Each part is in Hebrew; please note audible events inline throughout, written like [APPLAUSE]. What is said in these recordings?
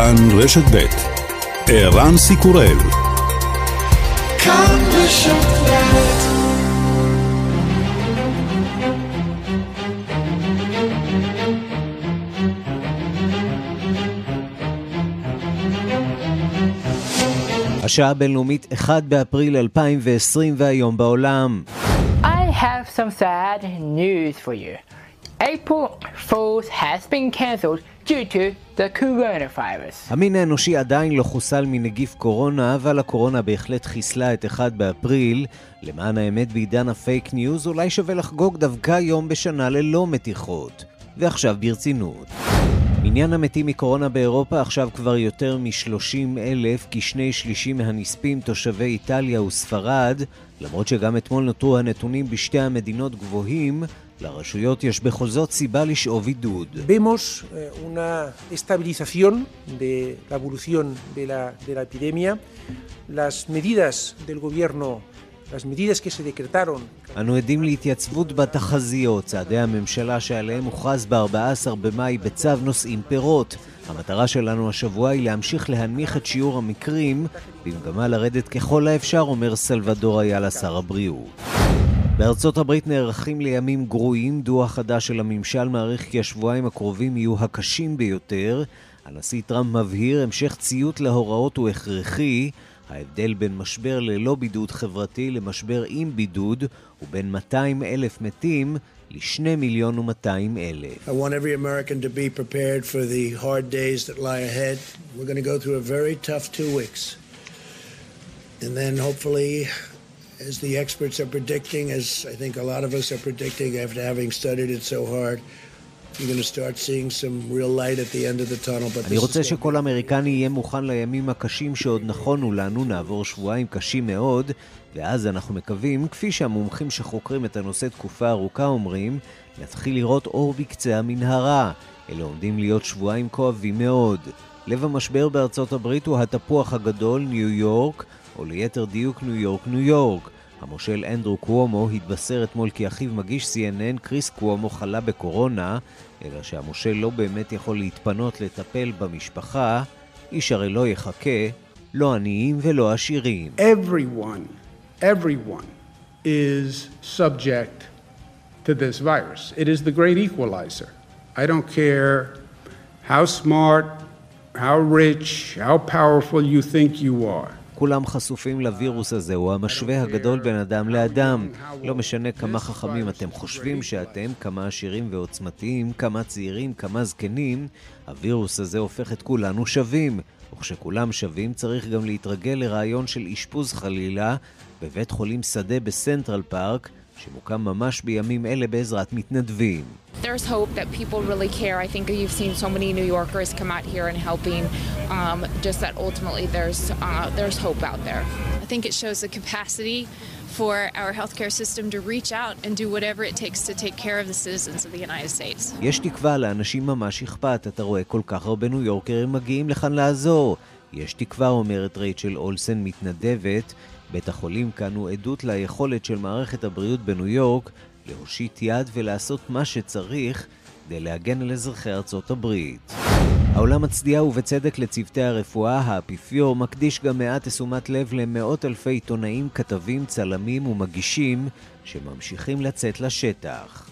כאן רשת ב' ערן סיקורל כאן רשת השעה הבינלאומית 1 באפריל 2020 והיום בעולם. I have some sad news for you. April Fools has been cancelled due to the coronavirus. המין האנושי עדיין לא חוסל מנגיף קורונה, אבל הקורונה בהחלט חיסלה את 1 באפריל. למען האמת, בעידן הפייק ניוז אולי שווה לחגוג דווקא יום בשנה ללא מתיחות. ועכשיו ברצינות. מניין המתים מקורונה באירופה עכשיו כבר יותר מ-30 אלף, כשני שלישים מהנספים תושבי איטליה וספרד, למרות שגם אתמול נותרו הנתונים בשתי המדינות גבוהים, לרשויות יש בכל זאת סיבה לשאוב עידוד. Vemos una estabilización de la evolución de la, de la epidemia. Las medidas del gobierno אנו עדים להתייצבות בתחזיות, צעדי הממשלה שעליהם הוכרז ב-14 במאי בצו נושאים פירות. המטרה שלנו השבוע היא להמשיך להנמיך את שיעור המקרים, במגמה לרדת ככל האפשר, אומר סלבדור איילה שר הבריאות. בארצות הברית נערכים לימים גרועים, דוח חדש של הממשל מעריך כי השבועיים הקרובים יהיו הקשים ביותר. הנשיא טראמפ מבהיר המשך ציות להוראות הוא הכרחי. ההבדל בין משבר ללא בידוד חברתי למשבר עם בידוד הוא בין 200 אלף מתים ל-2 מיליון ו-200 אלף. I want every American to be prepared for the hard days that lie ahead. We're going to go through a very tough two weeks. And then hopefully as the experts are predicting, as I think a lot of us are predicting after having studied it so hard, אני רוצה שכל אמריקני יהיה מוכן לימים הקשים שעוד נכונו לנו, נעבור שבועיים קשים מאוד, ואז אנחנו מקווים, כפי שהמומחים שחוקרים את הנושא תקופה ארוכה אומרים, נתחיל לראות אור בקצה המנהרה. אלה עומדים להיות שבועיים כואבים מאוד. לב המשבר בארצות הברית הוא התפוח הגדול, ניו יורק, או ליתר דיוק ניו יורק, ניו יורק. המושל אנדרו קוומו התבשר אתמול כי אחיו מגיש CNN, קריס קוומו, חלה בקורונה, אלא שהמושל לא באמת יכול להתפנות לטפל במשפחה, איש הרי לא יחכה, לא עניים ולא עשירים. Everyone, everyone is subject to this virus. It is the great equalizer. I don't care how smart, how rich, how powerful you think you are. כולם חשופים לווירוס הזה, הוא המשווה הגדול בין אדם לאדם. לא משנה כמה חכמים אתם חושבים שאתם, כמה עשירים ועוצמתיים, כמה צעירים, כמה זקנים, הווירוס הזה הופך את כולנו שווים. וכשכולם שווים צריך גם להתרגל לרעיון של אשפוז חלילה בבית חולים שדה בסנטרל פארק, שמוקם ממש בימים אלה בעזרת מתנדבים. There's hope that people really care. I think you've seen so many New Yorkers come out here and helping. Um, just that ultimately there's uh, there's hope out there. I think it shows the capacity for our healthcare system to reach out and do whatever it takes to take care of the citizens of the United States. יש תקווה, לאנשים ממש אכפת. אתה רואה כל כך הרבה ניו יורקרים מגיעים לכאן לעזור. יש תקווה, אומרת רייצ'ל אולסן, מתנדבת, בית החולים כאן הוא עדות ליכולת של מערכת הבריאות בניו יורק להושיט יד ולעשות מה שצריך כדי להגן על אזרחי ארצות הברית. העולם מצדיע ובצדק לצוותי הרפואה, האפיפיור מקדיש גם מעט תשומת לב למאות אלפי עיתונאים, כתבים, צלמים ומגישים שממשיכים לצאת לשטח.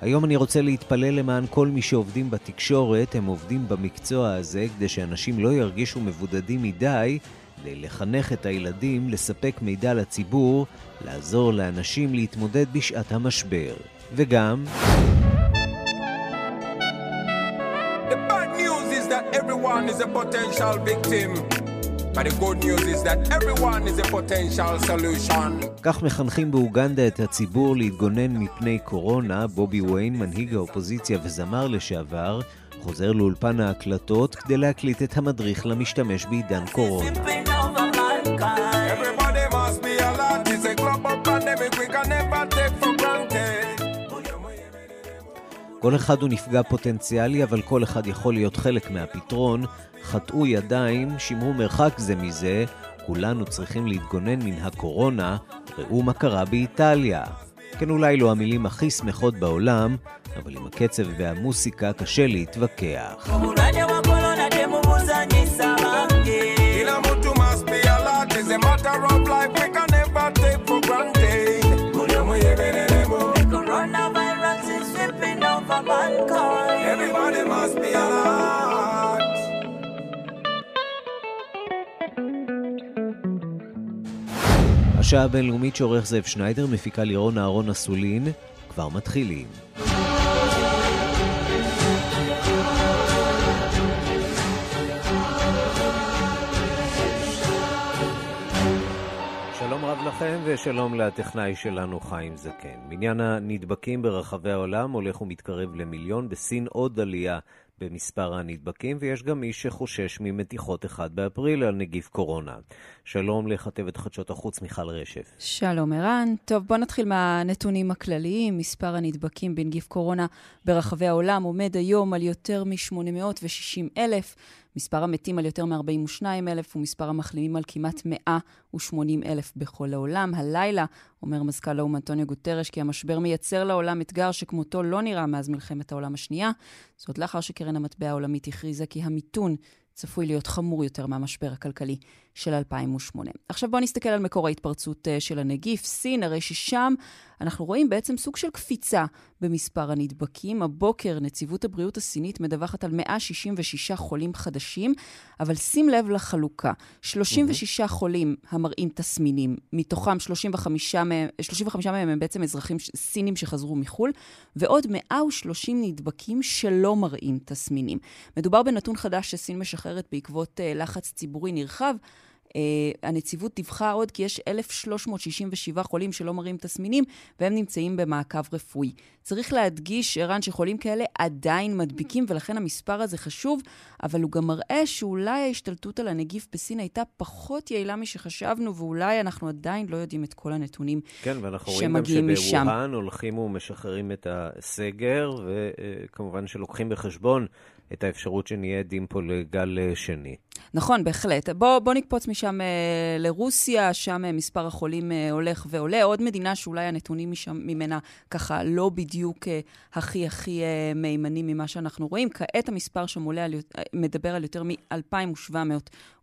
היום אני רוצה להתפלל למען כל מי שעובדים בתקשורת, הם עובדים במקצוע הזה כדי שאנשים לא ירגישו מבודדים מדי, כדי לחנך את הילדים, לספק מידע לציבור, לעזור לאנשים להתמודד בשעת המשבר. וגם... כך מחנכים באוגנדה את הציבור להתגונן מפני קורונה. בובי ויין, מנהיג האופוזיציה וזמר לשעבר, חוזר לאולפן ההקלטות כדי להקליט את המדריך למשתמש בעידן קורונה. כל אחד הוא נפגע פוטנציאלי, אבל כל אחד יכול להיות חלק מהפתרון. חטאו ידיים, שמרו מרחק זה מזה, כולנו צריכים להתגונן מן הקורונה, ראו מה קרה באיטליה. כן, אולי לא המילים הכי שמחות בעולם, אבל עם הקצב והמוסיקה קשה להתווכח. השעה הבינלאומית שעורך זאב שניידר מפיקה לירון אהרון אסולין, כבר מתחילים. שלום רב לכם ושלום לטכנאי שלנו חיים זקן. מניין הנדבקים ברחבי העולם הולך ומתקרב למיליון, בסין עוד עלייה במספר הנדבקים, ויש גם מי שחושש ממתיחות 1 באפריל על נגיף קורונה. שלום לכתבת חדשות החוץ מיכל רשף. שלום ערן. טוב, בוא נתחיל מהנתונים הכלליים. מספר הנדבקים בנגיף קורונה ברחבי העולם עומד היום על יותר מ-860 אלף. מספר המתים על יותר מ-42 אלף ומספר המחלימים על כמעט 180 אלף בכל העולם. הלילה, אומר מזכ"ל האו"ם אנטוניו גוטרש, כי המשבר מייצר לעולם אתגר שכמותו לא נראה מאז מלחמת העולם השנייה. זאת לאחר שקרן המטבע העולמית הכריזה כי המיתון צפוי להיות חמור יותר מהמשבר הכלכלי של 2008. עכשיו בואו נסתכל על מקור ההתפרצות אה, של הנגיף, סין, הרי ששם אנחנו רואים בעצם סוג של קפיצה במספר הנדבקים. הבוקר נציבות הבריאות הסינית מדווחת על 166 חולים חדשים, אבל שים לב לחלוקה. 36 mm-hmm. חולים המראים תסמינים, מתוכם 35 מהם, 35 מהם הם בעצם אזרחים סינים שחזרו מחו"ל, ועוד 130 נדבקים שלא מראים תסמינים. מדובר בנתון חדש שסין משחררת בעקבות uh, לחץ ציבורי נרחב. Uh, הנציבות דיווחה עוד כי יש 1,367 חולים שלא מראים תסמינים, והם נמצאים במעקב רפואי. צריך להדגיש, ערן, שחולים כאלה עדיין מדביקים, ולכן המספר הזה חשוב, אבל הוא גם מראה שאולי ההשתלטות על הנגיף בסין הייתה פחות יעילה משחשבנו, ואולי אנחנו עדיין לא יודעים את כל הנתונים כן, ואנחנו רואים גם שבווהאן הולכים ומשחררים את הסגר, וכמובן שלוקחים בחשבון את האפשרות שנהיה עדים פה לגל שני. נכון, בהחלט. בוא, בוא נקפוץ משם אה, לרוסיה, שם אה, מספר החולים אה, הולך ועולה. עוד מדינה שאולי הנתונים משם, ממנה ככה לא בדיוק אה, הכי הכי אה, מהימנים ממה שאנחנו רואים. כעת המספר שם עולה על, אה, מדבר על יותר מ-2,700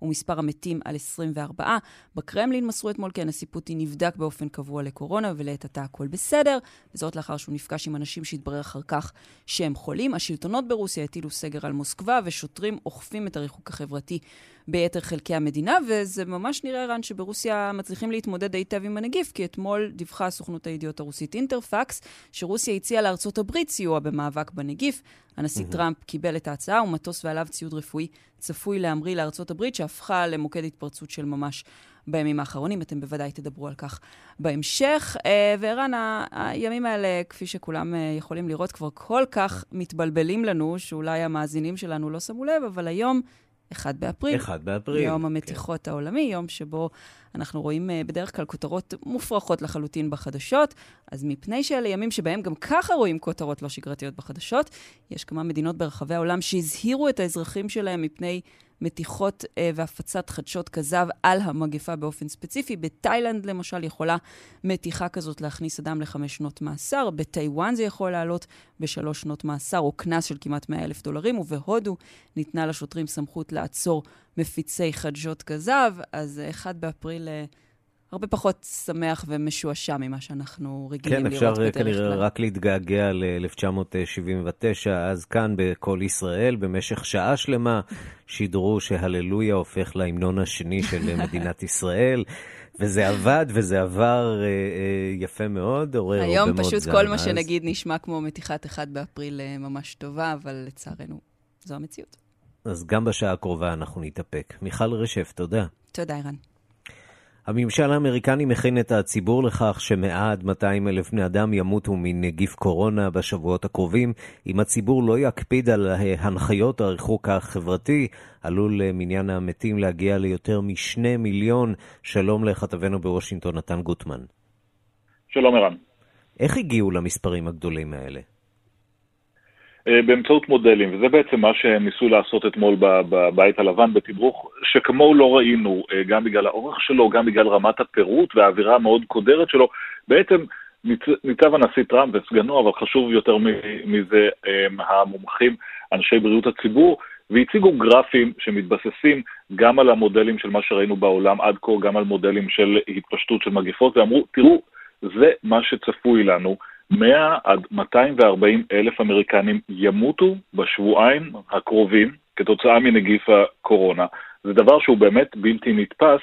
ומספר המתים על 24. בקרמלין מסרו אתמול כי הנשיא פוטין נבדק באופן קבוע לקורונה ולעת עתה הכל בסדר, וזאת לאחר שהוא נפגש עם אנשים שהתברר אחר כך שהם חולים. השלטונות ברוסיה הטילו סגר על מוסקבה ושוטרים אוכפים את הריחוק החברתי ביתר חלקי המדינה, וזה ממש נראה, רן, שברוסיה מצליחים להתמודד היטב עם הנגיף, כי אתמול דיווחה סוכנות הידיעות הרוסית אינטרפקס, שרוסיה הציעה לארצות הברית סיוע במאבק בנגיף. הנשיא mm-hmm. טראמפ קיבל את ההצעה, ומטוס ועליו ציוד רפואי צפוי להמריא לארצות הברית, שהפכה למוקד התפרצות של ממש בימים האחרונים. אתם בוודאי תדברו על כך בהמשך. אה, וערן, הימים האלה, כפי שכולם אה, יכולים לראות, כבר כל כך מתבלבלים לנו, שאולי המאזינים שלנו לא שמו לב, אבל היום 1 באפריל. 1 באפריל. יום המתיחות כן. העולמי, יום שבו אנחנו רואים uh, בדרך כלל כותרות מופרכות לחלוטין בחדשות. אז מפני שאלה ימים שבהם גם ככה רואים כותרות לא שגרתיות בחדשות, יש כמה מדינות ברחבי העולם שהזהירו את האזרחים שלהם מפני מתיחות אה, והפצת חדשות כזב על המגפה באופן ספציפי. בתאילנד, למשל, יכולה מתיחה כזאת להכניס אדם לחמש שנות מאסר. בטיוואן זה יכול לעלות בשלוש שנות מאסר, או קנס של כמעט 100 אלף דולרים, ובהודו ניתנה לשוטרים סמכות לעצור מפיצי חדשות כזב. אז 1 באפריל... אה, הרבה פחות שמח ומשועשע ממה שאנחנו רגילים כן, לראות בדרך כלל. כן, אפשר כנראה רק להתגעגע ל-1979, אז כאן ב"קול ישראל", במשך שעה שלמה שידרו שהללויה הופך להמנון השני של מדינת ישראל. וזה עבד, וזה עבר אה, אה, יפה מאוד, עורר הרבה מאוד זעם. היום פשוט כל מה שנגיד נשמע כמו מתיחת 1 באפריל אה, ממש טובה, אבל לצערנו, זו המציאות. אז גם בשעה הקרובה אנחנו נתאפק. מיכל רשף, תודה. תודה, ערן. הממשל האמריקני מכין את הציבור לכך שמעד 200 אלף בני אדם ימותו מנגיף קורונה בשבועות הקרובים. אם הציבור לא יקפיד על הנחיות הריחוק החברתי, עלול מניין המתים להגיע ליותר משני מיליון. שלום לכתבנו בוושינגטון, נתן גוטמן. שלום ערן. איך הגיעו למספרים הגדולים האלה? אה, באמצעות מודלים, וזה בעצם מה שהם ניסו לעשות אתמול בבית הלבן בתדרוך, שכמוהו לא ראינו, אה, גם בגלל האורך שלו, גם בגלל רמת הפירוט והאווירה המאוד קודרת שלו, בעצם ניצב הנשיא טראמפ וסגנו, אבל חשוב יותר מזה המומחים, אנשי בריאות הציבור, והציגו גרפים שמתבססים גם על המודלים של מה שראינו בעולם עד כה, גם על מודלים של התפשטות של מגיפות, ואמרו, תראו, זה מה שצפוי לנו. 100 עד 240 אלף אמריקנים ימותו בשבועיים הקרובים כתוצאה מנגיף הקורונה. זה דבר שהוא באמת בלתי נתפס,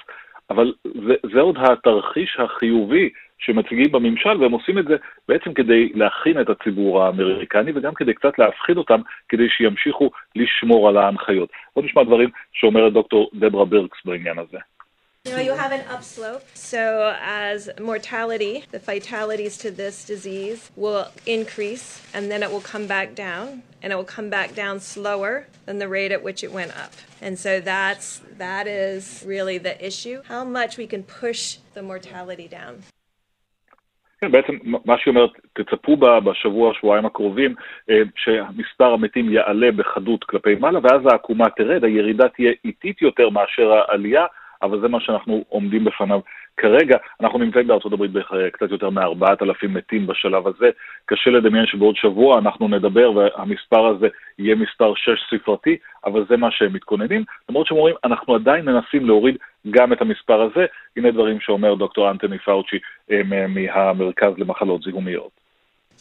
אבל זה, זה עוד התרחיש החיובי שמציגים בממשל, והם עושים את זה בעצם כדי להכין את הציבור האמריקני וגם כדי קצת להפחיד אותם, כדי שימשיכו לשמור על ההנחיות. בואו נשמע דברים שאומרת דוקטור דברה ברקס בעניין הזה. You know, you have an upslope. So, as mortality, the fatalities to this disease will increase and then it will come back down and it will come back down slower than the rate at which it went up. And so that's that is really the issue. How much we can push the mortality down. כן, בעצם מה שהיא אומרת, תצפו בשבוע, שבועיים הקרובים, שמספר המתים יעלה בחדות כלפי מעלה, ואז העקומה תרד, הירידה תהיה איטית יותר מאשר העלייה, אבל זה מה שאנחנו עומדים בפניו כרגע. אנחנו נמצאים בארצות הברית בקצת יותר מ-4,000 מתים בשלב הזה. קשה לדמיין שבעוד שבוע אנחנו נדבר והמספר הזה יהיה מספר שש ספרתי, אבל זה מה שהם מתכוננים. למרות שהם אומרים, אנחנו עדיין מנסים להוריד גם את המספר הזה. הנה דברים שאומר דוקטור אנטוני פאוצ'י אה, מהמרכז למחלות זיהומיות.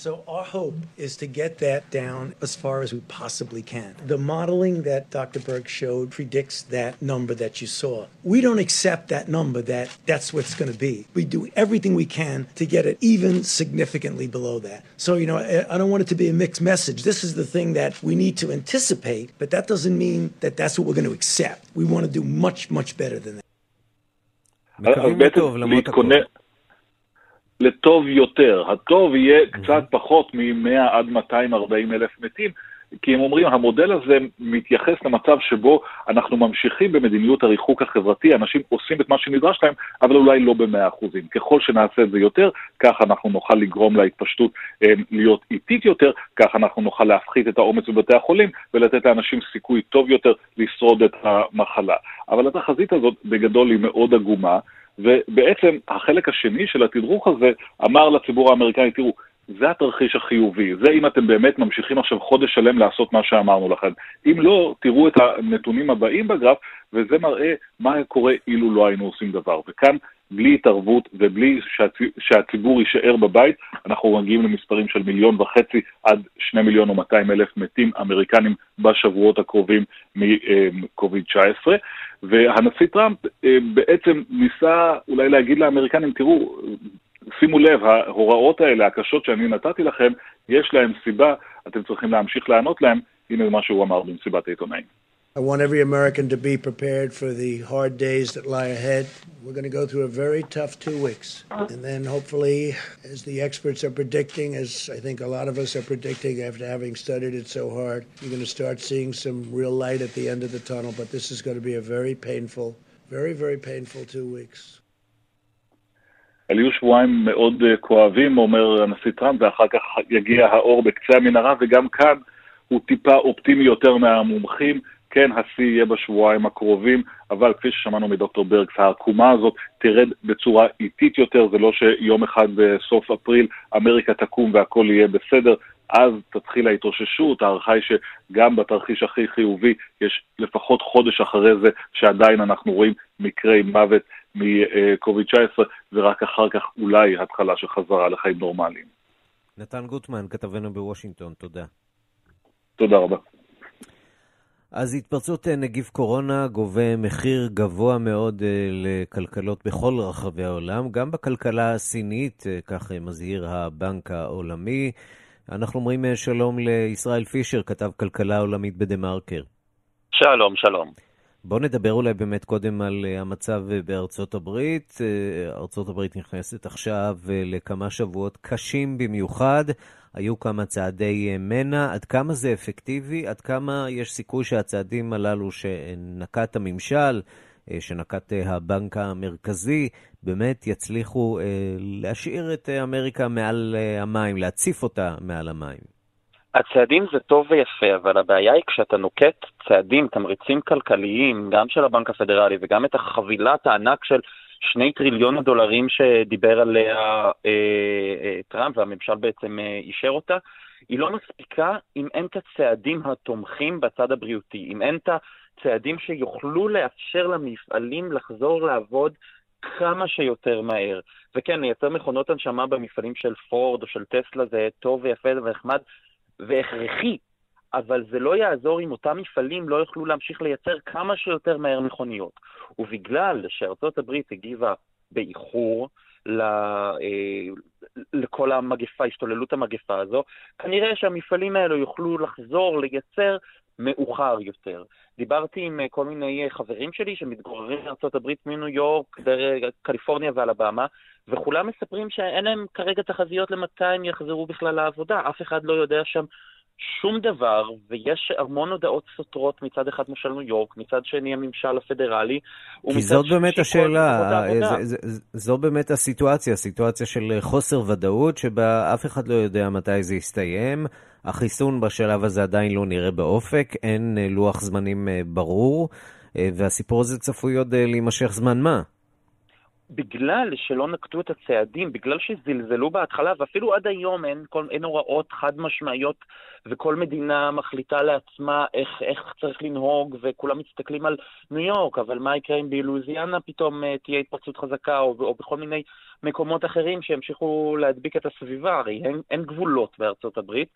So our hope is to get that down as far as we possibly can. The modeling that Dr. Berg showed predicts that number that you saw. We don't accept that number that that's what's going to be. We do everything we can to get it even significantly below that. So, you know, I don't want it to be a mixed message. This is the thing that we need to anticipate, but that doesn't mean that that's what we're going to accept. We want to do much, much better than that. לטוב יותר. הטוב יהיה mm-hmm. קצת פחות מ-100 עד 240 אלף מתים, כי הם אומרים, המודל הזה מתייחס למצב שבו אנחנו ממשיכים במדיניות הריחוק החברתי, אנשים עושים את מה שנדרש להם, אבל אולי לא במאה אחוזים. ככל שנעשה את זה יותר, כך אנחנו נוכל לגרום להתפשטות אה, להיות איטית יותר, כך אנחנו נוכל להפחית את העומס בבתי החולים ולתת לאנשים סיכוי טוב יותר לשרוד את המחלה. אבל התחזית הזאת בגדול היא מאוד עגומה. ובעצם החלק השני של התדרוך הזה אמר לציבור האמריקאי, תראו, זה התרחיש החיובי, זה אם אתם באמת ממשיכים עכשיו חודש שלם לעשות מה שאמרנו לכם. אם לא, תראו את הנתונים הבאים בגרף, וזה מראה מה קורה אילו לא היינו עושים דבר. וכאן, בלי התערבות ובלי שהצ... שהציבור יישאר בבית, אנחנו מגיעים למספרים של מיליון וחצי עד שני מיליון ומאתיים אלף מתים אמריקנים בשבועות הקרובים מקוביד-19. והנשיא טראמפ אה, בעצם ניסה אולי להגיד לאמריקנים, תראו, שימו לב, ההוראות האלה, הקשות שאני נתתי לכם, יש להם סיבה, אתם צריכים להמשיך לענות להם, הנה מה שהוא אמר במסיבת העיתונאים. I want every American to be prepared for the hard days that lie ahead. We're going to go through a very tough two weeks. And then hopefully, as the experts are predicting, as I think a lot of us are predicting after having studied it so hard, you're going to start seeing some real light at the end of the tunnel. But this is going to be a very painful, very, very painful two weeks. היו שבועיים מאוד כואבים, אומר הנשיא טראמפ, ואחר כך יגיע האור בקצה המנהרה, וגם כאן הוא טיפה אופטימי יותר מהמומחים. כן, השיא יהיה בשבועיים הקרובים, אבל כפי ששמענו מדוקטור ברקס, העקומה הזאת תרד בצורה איטית יותר, זה לא שיום אחד בסוף אפריל אמריקה תקום והכל יהיה בסדר, אז תתחיל ההתאוששות, ההערכה היא שגם בתרחיש הכי חיובי יש לפחות חודש אחרי זה שעדיין אנחנו רואים מקרי מוות מקוביד-19, ורק אחר כך אולי התחלה של חזרה לחיים נורמליים. נתן גוטמן, כתבנו בוושינגטון, תודה. תודה רבה. אז התפרצות אה, נגיף קורונה גובה מחיר גבוה מאוד אה, לכלכלות בכל רחבי העולם, גם בכלכלה הסינית, אה, כך מזהיר הבנק העולמי. אנחנו אומרים שלום לישראל פישר, כתב כלכלה עולמית בדה-מרקר. שלום, שלום. בואו נדבר אולי באמת קודם על המצב בארצות הברית. ארצות הברית נכנסת עכשיו לכמה שבועות קשים במיוחד. היו כמה צעדי מנע, עד כמה זה אפקטיבי, עד כמה יש סיכוי שהצעדים הללו שנקט הממשל, אה, שנקט אה, הבנק המרכזי, באמת יצליחו אה, להשאיר את אמריקה מעל המים, להציף אותה מעל המים. הצעדים זה טוב ויפה, אבל הבעיה היא כשאתה נוקט צעדים, תמריצים כלכליים, גם של הבנק הפדרלי וגם את החבילת הענק של שני טריליון הדולרים שדיבר עליה אה, אה, טראמפ והממשל בעצם אה, אישר אותה, היא לא מספיקה אם אין את הצעדים התומכים בצד הבריאותי, אם אין את הצעדים שיוכלו לאפשר למפעלים לחזור לעבוד כמה שיותר מהר. וכן, לייצר מכונות הנשמה במפעלים של פורד או של טסלה זה טוב ויפה ונחמד והכרחי, אבל זה לא יעזור אם אותם מפעלים לא יוכלו להמשיך לייצר כמה שיותר מהר מכוניות. ובגלל שארצות הברית הגיבה באיחור, ל, אה, לכל המגפה, השתוללות המגפה הזו, כנראה שהמפעלים האלו יוכלו לחזור לייצר מאוחר יותר. דיברתי עם אה, כל מיני אה, חברים שלי שמתגוררים בארה"ב מניו יורק, קליפורניה ואלבמה, וכולם מספרים שאין להם כרגע תחזיות למתי הם יחזרו בכלל לעבודה. אף אחד לא יודע שם שום דבר, ויש המון הודעות סותרות מצד אחד ממשל ניו יורק, מצד שני הממשל הפדרלי, כי זאת באמת השאלה, אה, ז, ז, זו באמת הסיטואציה, סיטואציה של חוסר ודאות, שבה אף אחד לא יודע מתי זה יסתיים. החיסון בשלב הזה עדיין לא נראה באופק, אין אה, לוח זמנים אה, ברור, והסיפור הזה צפוי עוד להימשך זמן מה. בגלל שלא נקטו את הצעדים, בגלל שזלזלו בהתחלה, ואפילו עד היום אין, כל, אין הוראות חד משמעיות, וכל מדינה מחליטה לעצמה איך, איך צריך לנהוג, וכולם מסתכלים על ניו יורק, אבל מה יקרה אם בלואיזיאנה פתאום uh, תהיה התפרצות חזקה, או, או בכל מיני מקומות אחרים שימשיכו להדביק את הסביבה, הרי אין, אין גבולות בארצות הברית,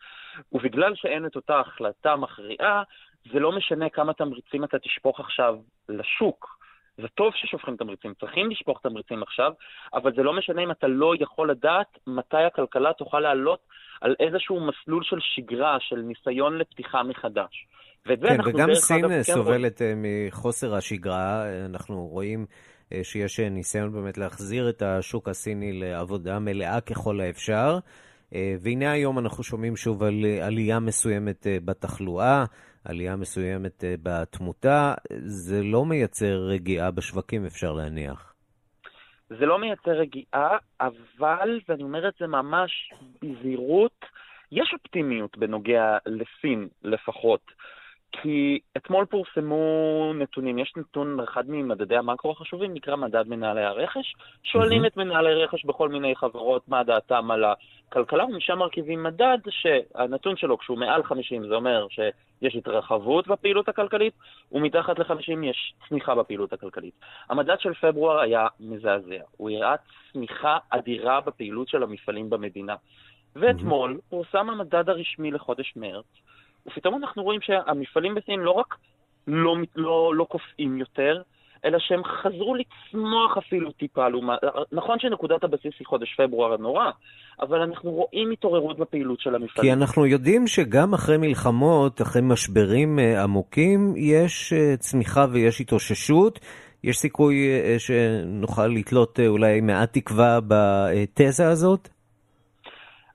ובגלל שאין את אותה החלטה מכריעה, זה לא משנה כמה תמריצים אתה תשפוך עכשיו לשוק. זה טוב ששופכים תמריצים, צריכים לשפוך תמריצים עכשיו, אבל זה לא משנה אם אתה לא יכול לדעת מתי הכלכלה תוכל לעלות על איזשהו מסלול של שגרה, של ניסיון לפתיחה מחדש. ואת זה כן, אנחנו וגם סין אגב, סובלת כן מחוסר השגרה, אנחנו רואים אה, שיש ניסיון באמת להחזיר את השוק הסיני לעבודה מלאה ככל האפשר. אה, והנה היום אנחנו שומעים שוב על עלייה מסוימת בתחלואה. עלייה מסוימת אה, בתמותה, זה לא מייצר רגיעה בשווקים, אפשר להניח. זה לא מייצר רגיעה, אבל, ואני אומר את זה ממש בזהירות, יש אופטימיות בנוגע לסין לפחות. כי אתמול פורסמו נתונים, יש נתון, אחד ממדדי המקרו החשובים נקרא מדד מנהלי הרכש. שואלים mm-hmm. את מנהלי רכש בכל מיני חברות מה דעתם על הכלכלה, ומשם מרכיבים מדד שהנתון שלו, כשהוא מעל 50, זה אומר שיש התרחבות בפעילות הכלכלית, ומתחת ל-50 יש צמיחה בפעילות הכלכלית. המדד של פברואר היה מזעזע, הוא הראה צמיחה אדירה בפעילות של המפעלים במדינה. ואתמול mm-hmm. פורסם המדד הרשמי לחודש מרץ, ופתאום אנחנו רואים שהמפעלים בסין לא רק לא, לא, לא קופאים יותר, אלא שהם חזרו לצמוח אפילו טיפה לעומת... נכון שנקודת הבסיס היא חודש פברואר הנורא, אבל אנחנו רואים התעוררות בפעילות של המפעלים. כי אנחנו יודעים שגם אחרי מלחמות, אחרי משברים אה, עמוקים, יש אה, צמיחה ויש התאוששות. יש סיכוי אה, שנוכל לתלות אולי מעט תקווה בתזה הזאת?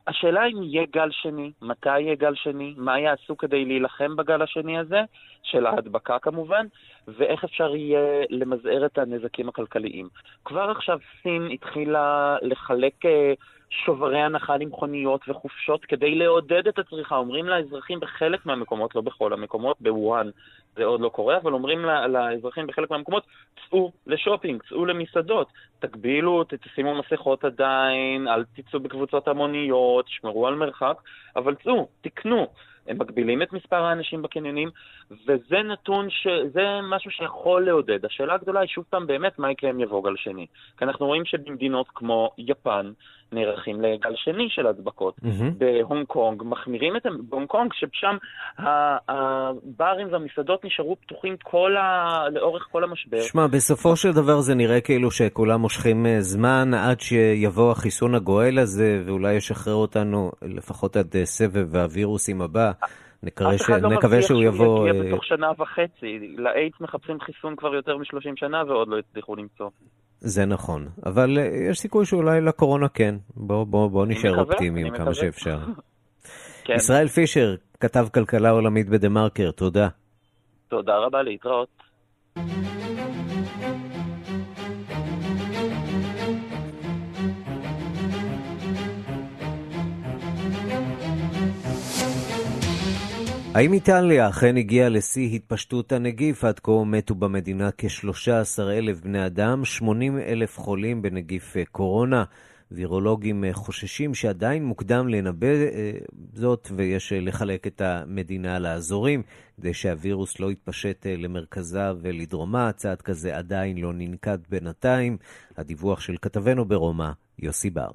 השאלה אם יהיה גל שני, מתי יהיה גל שני, מה יעשו כדי להילחם בגל השני הזה, של ההדבקה כמובן, ואיך אפשר יהיה למזער את הנזקים הכלכליים. כבר עכשיו סין התחילה לחלק אה, שוברי הנחה למכוניות וחופשות כדי לעודד את הצריכה. אומרים לאזרחים בחלק מהמקומות, לא בכל המקומות, בוואן זה עוד לא קורה, אבל אומרים לאזרחים בחלק מהמקומות, צאו לשופינג, צאו למסעדות, תגבילו, תשימו מסכות עדיין, אל תצאו בקבוצות המוניות, תשמרו על מרחק, אבל צאו, תקנו. הם מגבילים את מספר האנשים בקניונים, וזה נתון, ש... זה משהו שיכול לעודד. השאלה הגדולה היא שוב פעם באמת מה יקרה אם יבוא גל שני. כי אנחנו רואים שבמדינות כמו יפן נערכים לגל שני של הדבקות. Mm-hmm. בהונג קונג מחמירים את... בהונג קונג, ששם הברים והמסעדות נשארו פתוחים כל ה... לאורך כל המשבר. שמע, בסופו של דבר זה נראה כאילו שכולם מושכים אה, זמן עד שיבוא החיסון הגואל הזה, ואולי ישחרר אותנו לפחות עד אה, סבב הווירוסים הבא. נקווה, ש... לא נקווה שהוא יבוא... אף אחד לא מבטיח שהוא יגיע בתוך שנה וחצי. לאיידס מחפשים חיסון כבר יותר מ-30 שנה ועוד לא הצליחו למצוא. זה נכון, אבל אה, יש סיכוי שאולי לקורונה כן. בואו בוא, בוא נשאר אופטימיים כמה. שאפשר. [LAUGHS] כן. ישראל פישר, כתב כלכלה עולמית בדה מרקר, תודה. תודה רבה, להתראות. האם איטליה אכן הגיעה לשיא התפשטות הנגיף? עד כה מתו במדינה כ-13,000 בני אדם, 80,000 חולים בנגיף קורונה. וירולוגים חוששים שעדיין מוקדם לנבא אה, זאת, ויש לחלק את המדינה לאזורים, כדי שהווירוס לא יתפשט אה, למרכזה ולדרומה. צעד כזה עדיין לא ננקט בינתיים. הדיווח של כתבנו ברומא, יוסי בר.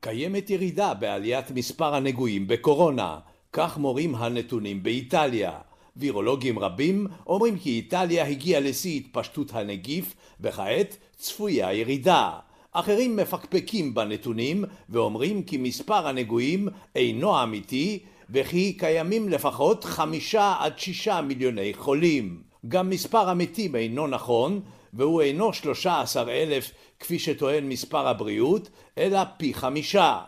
קיימת ירידה בעליית מספר הנגועים בקורונה. כך מורים הנתונים באיטליה. וירולוגים רבים אומרים כי איטליה הגיעה לשיא התפשטות הנגיף, וכעת צפויה ירידה. אחרים מפקפקים בנתונים ואומרים כי מספר הנגועים אינו אמיתי וכי קיימים לפחות חמישה עד שישה מיליוני חולים. גם מספר המתים אינו נכון והוא אינו שלושה עשר אלף כפי שטוען מספר הבריאות אלא פי חמישה.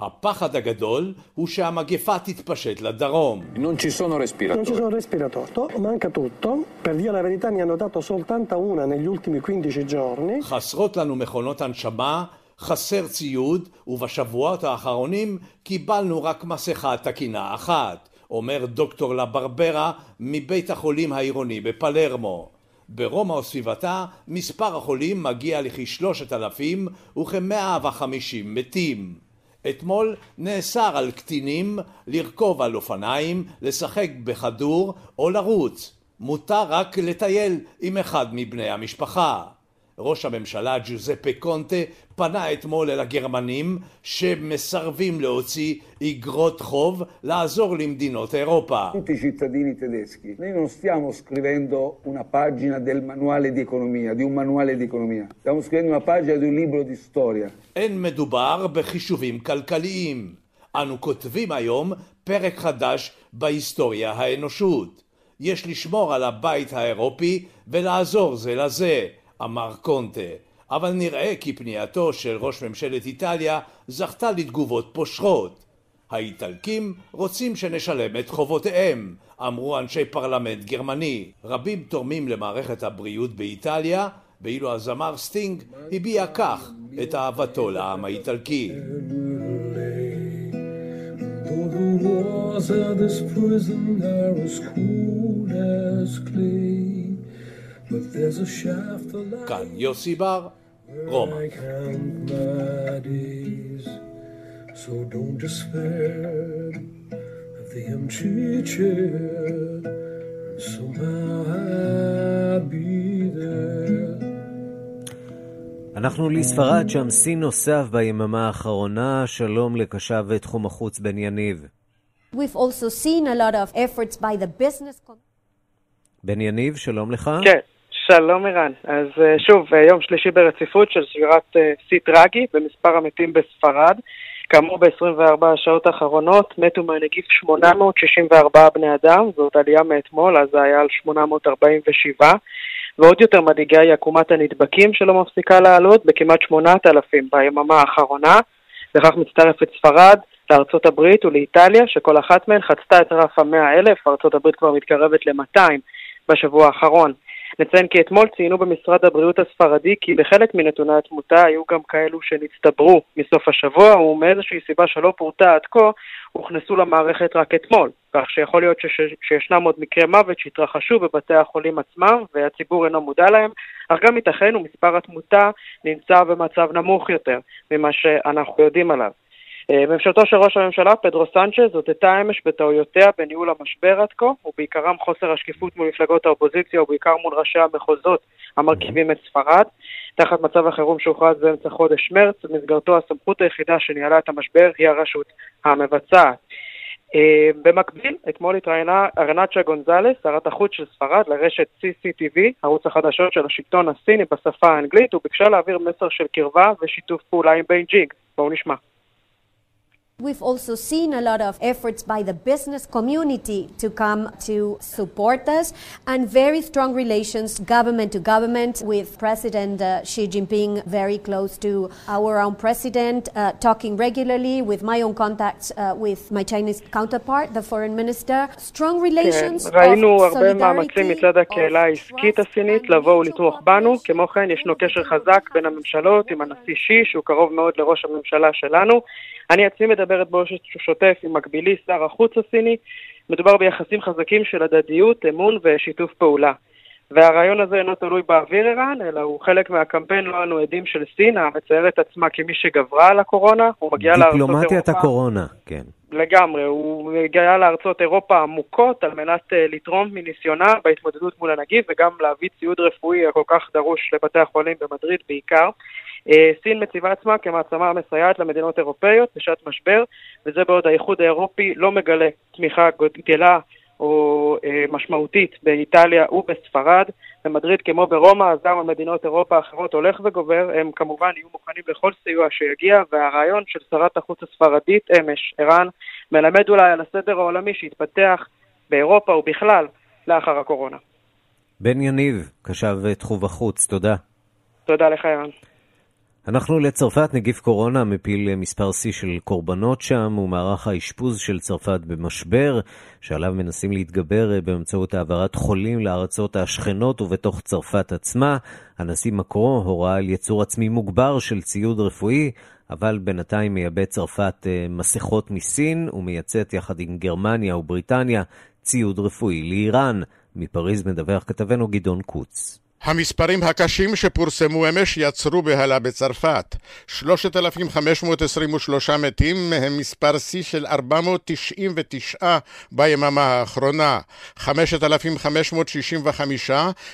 הפחד הגדול הוא שהמגפה תתפשט לדרום. Non ci sono respiratori. Non ci sono respiratori. Manca tutto. Per dire la verità ne hanno dato soltanto una negli ultimi 15 giorni. חסרות לנו מכונות הנשמה, חסר ציוד, ובשבועות האחרונים קיבלנו רק מסכה תקינה אחת, אומר דוקטור לברברה מבית החולים העירוני בפלרמו. ברומא וסביבתה מספר החולים מגיע לכשלושת אלפים וכמאה וחמישים מתים. אתמול נאסר על קטינים לרכוב על אופניים, לשחק בכדור או לרוץ. מותר רק לטייל עם אחד מבני המשפחה. ראש הממשלה ג'וזפה קונטה פנה אתמול אל הגרמנים שמסרבים להוציא איגרות חוב לעזור למדינות אירופה. Tutti i cittadini tedeschi, noi non stiamo scrivendo una pagina del manuale di economia, di un manuale di economia, stiamo scrivendo una pagina di un libro di storia. אין מדובר בחישובים כלכליים. אנו כותבים היום פרק חדש בהיסטוריה האנושות. יש לשמור על הבית האירופי ולעזור זה לזה. אמר קונטה, אבל נראה כי פנייתו של ראש ממשלת איטליה זכתה לתגובות פושרות. האיטלקים רוצים שנשלם את חובותיהם, אמרו אנשי פרלמנט גרמני. רבים תורמים למערכת הבריאות באיטליה, ואילו הזמר סטינג הביע כך את אהבתו לעם האיטלקי. כאן יוסי בר, רומא. So don't despair of the empty chair. Somehow I'll be there. אנחנו לספרד, שם שיא נוסף ביממה האחרונה. שלום לקשב תחום החוץ בן יניב. We've also seen a lot of efforts by the business... בן יניב, שלום לך. כן. שלום ערן. אז שוב, יום שלישי ברציפות של סגירת שיא טרגי במספר המתים בספרד. כאמור, ב-24 השעות האחרונות מתו מהנגיף 864 בני אדם, זאת עלייה מאתמול, אז זה היה על 847. ועוד יותר מדאיגה היא עקומת הנדבקים שלא מפסיקה לעלות בכמעט 8,000 ביממה האחרונה. וכך מצטרפת ספרד לארצות הברית ולאיטליה, שכל אחת מהן חצתה את רף ה-100,000, ארצות הברית כבר מתקרבת ל-200 בשבוע האחרון. נציין כי אתמול ציינו במשרד הבריאות הספרדי כי בחלק מנתוני התמותה היו גם כאלו שנצטברו מסוף השבוע ומאיזושהי סיבה שלא פורטה עד כה הוכנסו למערכת רק אתמול, כך שיכול להיות שש, שישנם עוד מקרי מוות שהתרחשו בבתי החולים עצמם והציבור אינו מודע להם, אך גם ייתכן ומספר התמותה נמצא במצב נמוך יותר ממה שאנחנו יודעים עליו. ממשלתו של ראש הממשלה, פדרו סנצ'ז, הודתה אמש בטעויותיה בניהול המשבר עד כה, ובעיקרם חוסר השקיפות מול מפלגות האופוזיציה ובעיקר מול ראשי המחוזות המרכיבים את ספרד. תחת מצב החירום שהוכרז באמצע חודש מרץ, במסגרתו הסמכות היחידה שניהלה את המשבר היא הרשות המבצעת. במקביל, אתמול התראיינה ארנצ'ה גונזלס, שרת החוץ של ספרד, לרשת CCTV, ערוץ החדשות של השלטון הסיני בשפה האנגלית, וביקשה להעביר מסר של קרבה ושיתוף פעולה עם בייג'ינג. בואו נשמע. We've also seen a lot of efforts by the business community to come to support us and very strong relations government to government with President uh, Xi Jinping very close to our own president, uh, talking regularly with my own contacts uh, with my Chinese counterpart, the foreign minister. Strong relations כן, ראינו הרבה מאמצים מצד הקהילה העסקית הסינית לבוא ולתמוך בנו. כמו כן, ישנו קשר חזק בין הממשלות עם הנשיא שי, שהוא קרוב מאוד לראש הממשלה שלנו. אני עצמי מדברת באופן שוטף עם מקבילי שר החוץ הסיני, מדובר ביחסים חזקים של הדדיות, אמון ושיתוף פעולה. והרעיון הזה אינו תלוי באוויר ערן, אלא הוא חלק מהקמפיין לא אנו עדים של סין, המציירת עצמה כמי שגברה על הקורונה, הוא מגיע לארצות אירופה... דיפלומטיית הקורונה, כן. לגמרי, הוא מגיע לארצות אירופה עמוקות על מנת uh, לתרום מניסיונה בהתמודדות מול הנגיף וגם להביא ציוד רפואי הכל כך דרוש לבתי החולים במדריד בעיקר. Uh, סין מציבה עצמה כמעצמה המסייעת למדינות אירופאיות בשעת משבר, וזה בעוד האיחוד האירופי לא מגלה תמיכה גדלה או אה, משמעותית באיטליה ובספרד. במדריד כמו ברומא, אז גם במדינות אירופה האחרות הולך וגובר, הם כמובן יהיו מוכנים לכל סיוע שיגיע, והרעיון של שרת החוץ הספרדית אמש, ערן, מלמד אולי על הסדר העולמי שהתפתח באירופה ובכלל לאחר הקורונה. בן יניב, קשב תחום החוץ, תודה. תודה לך, ערן. אנחנו לצרפת, נגיף קורונה מפיל מספר שיא של קורבנות שם, ומערך האשפוז של צרפת במשבר, שעליו מנסים להתגבר באמצעות העברת חולים לארצות השכנות ובתוך צרפת עצמה. הנשיא מקרו הורה על יצור עצמי מוגבר של ציוד רפואי, אבל בינתיים מייבא צרפת אה, מסכות מסין ומייצאת יחד עם גרמניה ובריטניה ציוד רפואי לאיראן. מפריז מדווח כתבנו גדעון קוץ. המספרים הקשים שפורסמו אמש יצרו בהלה בצרפת. 3,523 מתים, מהם מספר שיא של 499 ביממה האחרונה. 5,565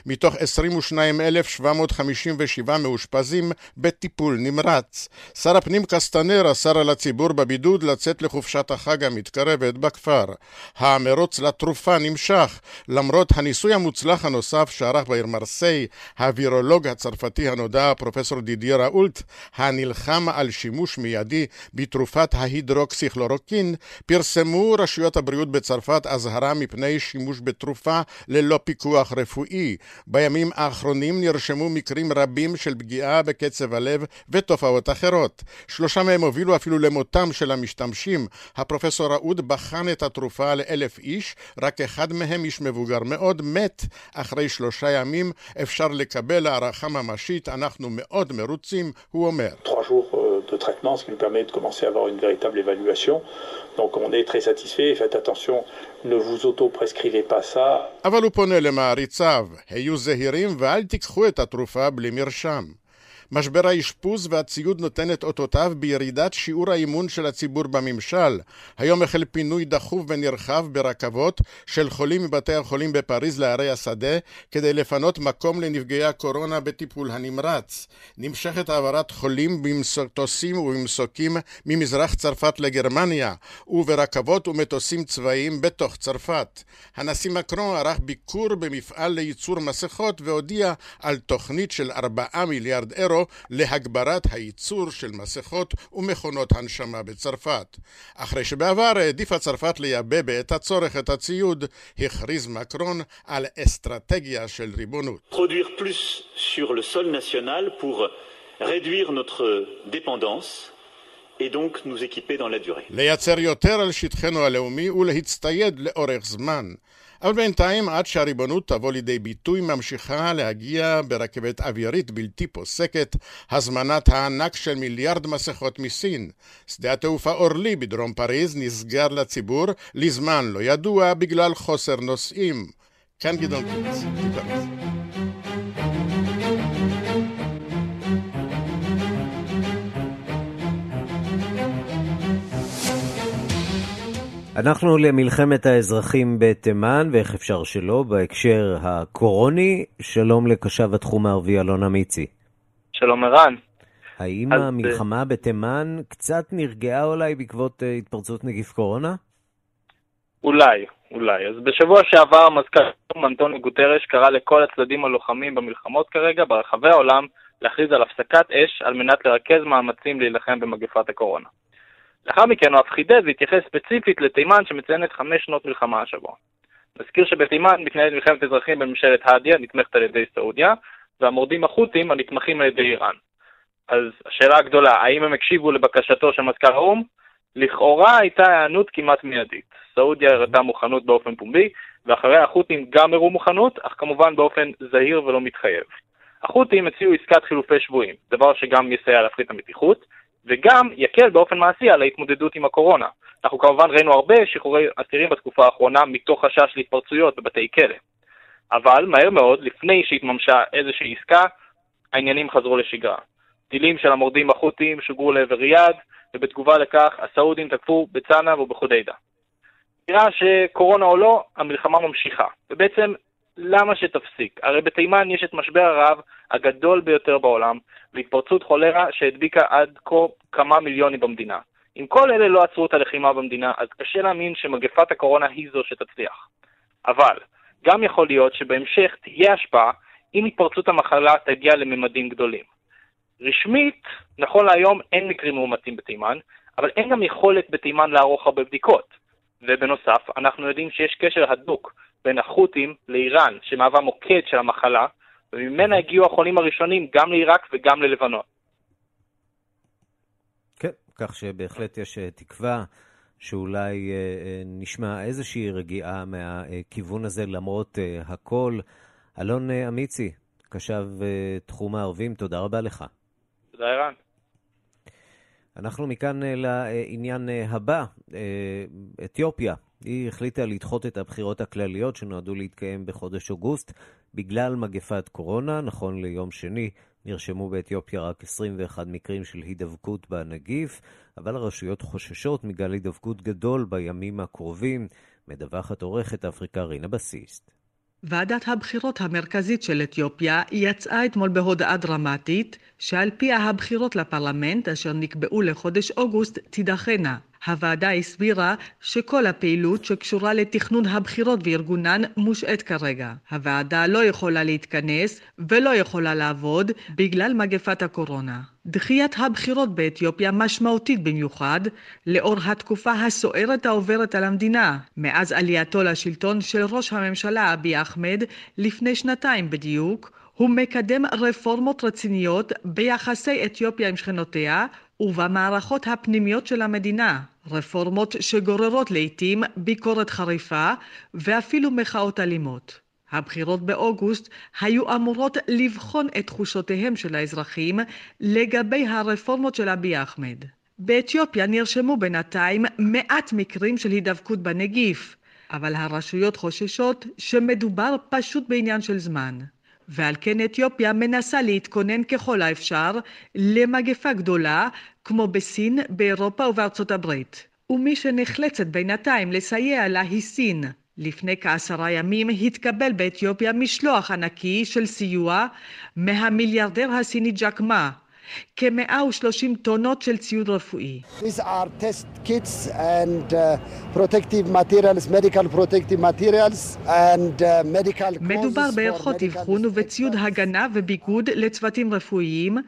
מתוך 22,757 מאושפזים בטיפול נמרץ. שר הפנים קסטנר אסר על הציבור בבידוד לצאת לחופשת החג המתקרבת בכפר. המרוץ לתרופה נמשך, למרות הניסוי המוצלח הנוסף שערך בעיר מרסיי הווירולוג הצרפתי הנודע פרופסור דידיה ראולט, הנלחם על שימוש מיידי בתרופת ההידרוקסיכלורוקין, פרסמו רשויות הבריאות בצרפת אזהרה מפני שימוש בתרופה ללא פיקוח רפואי. בימים האחרונים נרשמו מקרים רבים של פגיעה בקצב הלב ותופעות אחרות. שלושה מהם הובילו אפילו למותם של המשתמשים. הפרופסור ראוד בחן את התרופה לאלף איש, רק אחד מהם, איש מבוגר מאוד, מת אחרי שלושה ימים. אפשר לקבל הערכה ממשית, אנחנו מאוד מרוצים, הוא אומר. de traitement, ce qui nous permet de commencer à avoir une véritable évaluation. Donc on est très satisfait, faites attention, ne vous auto-prescrivez pas ça. אבל הוא פונה למעריציו, היו זהירים ואל תיקחו את התרופה בלי מרשם. משבר האשפוז והציוד נותן את אותותיו בירידת שיעור האימון של הציבור בממשל. היום החל פינוי דחוף ונרחב ברכבות של חולים מבתי החולים בפריז לערי השדה כדי לפנות מקום לנפגעי הקורונה בטיפול הנמרץ. נמשכת העברת חולים במטוסים ובמסוקים ממזרח צרפת לגרמניה וברכבות ומטוסים צבאיים בתוך צרפת. הנשיא מקרון ערך ביקור במפעל לייצור מסכות והודיע על תוכנית של 4 מיליארד אירו להגברת הייצור של מסכות ומכונות הנשמה בצרפת. אחרי שבעבר העדיפה צרפת לייבא בעת הצורך את הציוד, הכריז מקרון על אסטרטגיה של ריבונות. réduire notre dépendance et donc nous équiper dans la durée. לייצר יותר על שטחנו הלאומי ולהצטייד לאורך זמן. אבל בינתיים, עד שהריבונות תבוא לידי ביטוי, ממשיכה להגיע ברכבת אווירית בלתי פוסקת הזמנת הענק של מיליארד מסכות מסין. שדה התעופה אורלי בדרום פריז נסגר לציבור לזמן לא ידוע בגלל חוסר נוסעים. כאן גדעון קיץ, אנחנו למלחמת האזרחים בתימן, ואיך אפשר שלא, בהקשר הקורוני. שלום לקשב התחום הערבי אלונה מיצי. שלום ערן. האם אז... המלחמה בתימן קצת נרגעה אולי בעקבות uh, התפרצות נגיף קורונה? אולי, אולי. אז בשבוע שעבר מזכ"ל אנטוני גוטרש קרא לכל הצדדים הלוחמים במלחמות כרגע ברחבי העולם להכריז על הפסקת אש על מנת לרכז מאמצים להילחם במגפת הקורונה. לאחר מכן הוא אף חידד והתייחס ספציפית לתימן שמציינת חמש שנות מלחמה השבוע. נזכיר שבתימן מתנהלת מלחמת אזרחים בממשלת האדיה, נתמכת על ידי סעודיה, והמורדים החות'ים הנתמכים על ידי איראן. אז השאלה הגדולה, האם הם הקשיבו לבקשתו של מזכ"ל האו"ם? לכאורה הייתה היענות כמעט מיידית. סעודיה הראתה מוכנות באופן פומבי, ואחרי החות'ים גם הראו מוכנות, אך כמובן באופן זהיר ולא מתחייב. החות'ים הציעו עסקת חילופי שבויים, דבר שגם יסייע להפחית המתיחות, וגם יקל באופן מעשי על ההתמודדות עם הקורונה. אנחנו כמובן ראינו הרבה שחרורי אסירים בתקופה האחרונה מתוך חשש להתפרצויות בבתי כלא. אבל מהר מאוד, לפני שהתממשה איזושהי עסקה, העניינים חזרו לשגרה. טילים של המורדים החות'ים שוגרו לעבר ריאד, ובתגובה לכך הסעודים תקפו בצנעא ובחודיידה. נראה שקורונה או לא, המלחמה ממשיכה. ובעצם, למה שתפסיק? הרי בתימן יש את משבר הרעב הגדול ביותר בעולם, והתפרצות חולרה שהדביקה עד כה כמה מיליונים במדינה. אם כל אלה לא עצרו את הלחימה במדינה, אז קשה להאמין שמגפת הקורונה היא זו שתצליח. אבל, גם יכול להיות שבהמשך תהיה השפעה אם התפרצות המחלה תגיע לממדים גדולים. רשמית, נכון להיום אין מקרים מאומתים בתימן, אבל אין גם יכולת בתימן לערוך הרבה בדיקות. ובנוסף, אנחנו יודעים שיש קשר הדוק בין החות'ים לאיראן, שמהווה מוקד של המחלה, וממנה הגיעו החולים הראשונים גם לעיראק וגם ללבנון. כן, כך שבהחלט יש אה, תקווה שאולי אה, אה, נשמע איזושהי רגיעה מהכיוון הזה למרות הכל. אלון אמיצי, קשב תחום הערבים, תודה רבה לך. תודה, ערן. אנחנו מכאן לעניין הבא, אתיופיה. היא החליטה לדחות את הבחירות הכלליות שנועדו להתקיים בחודש אוגוסט בגלל מגפת קורונה. נכון ליום שני נרשמו באתיופיה רק 21 מקרים של הידבקות בנגיף, אבל הרשויות חוששות מגל הידבקות גדול בימים הקרובים, מדווחת עורכת אפריקה רינה בסיסט. ועדת הבחירות המרכזית של אתיופיה יצאה אתמול בהודעה דרמטית שעל פיה הבחירות לפרלמנט אשר נקבעו לחודש אוגוסט תידחנה. הוועדה הסבירה שכל הפעילות שקשורה לתכנון הבחירות וארגונן מושעת כרגע. הוועדה לא יכולה להתכנס ולא יכולה לעבוד בגלל מגפת הקורונה. דחיית הבחירות באתיופיה משמעותית במיוחד לאור התקופה הסוערת העוברת על המדינה מאז עלייתו לשלטון של ראש הממשלה אבי אחמד לפני שנתיים בדיוק הוא מקדם רפורמות רציניות ביחסי אתיופיה עם שכנותיה ובמערכות הפנימיות של המדינה, רפורמות שגוררות לעתים ביקורת חריפה ואפילו מחאות אלימות. הבחירות באוגוסט היו אמורות לבחון את תחושותיהם של האזרחים לגבי הרפורמות של אבי אחמד. באתיופיה נרשמו בינתיים מעט מקרים של הידבקות בנגיף, אבל הרשויות חוששות שמדובר פשוט בעניין של זמן. ועל כן אתיופיה מנסה להתכונן ככל האפשר למגפה גדולה כמו בסין, באירופה ובארצות הברית. ומי שנחלצת בינתיים לסייע לה היא סין. לפני כעשרה ימים התקבל באתיופיה משלוח ענקי של סיוע מהמיליארדר הסיני ג'ק מה, כ-130 טונות של ציוד רפואי. These are test kits and uh, protective materials, medical protective materials and uh, medical מדובר בערכות אבחון ובציוד הגנה וביגוד לצוותים רפואיים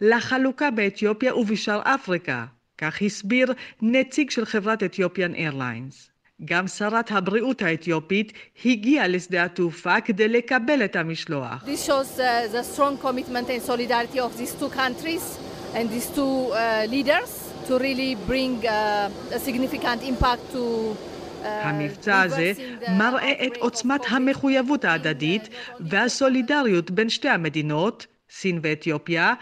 לחלוקה באתיופיה ובשאר אפריקה, כך הסביר נציג של חברת אתיופיאן איירליינס. גם שרת הבריאות האתיופית הגיעה לשדה התעופה כדי לקבל את המשלוח. This shows uh, the strong commitment and solidarity of these two countries and these two uh, leaders to really bring uh, a significant impact to המבצע הזה מראה את עוצמת המחויבות ההדדית והסולידריות בין שתי המדינות, סין ואתיופיה,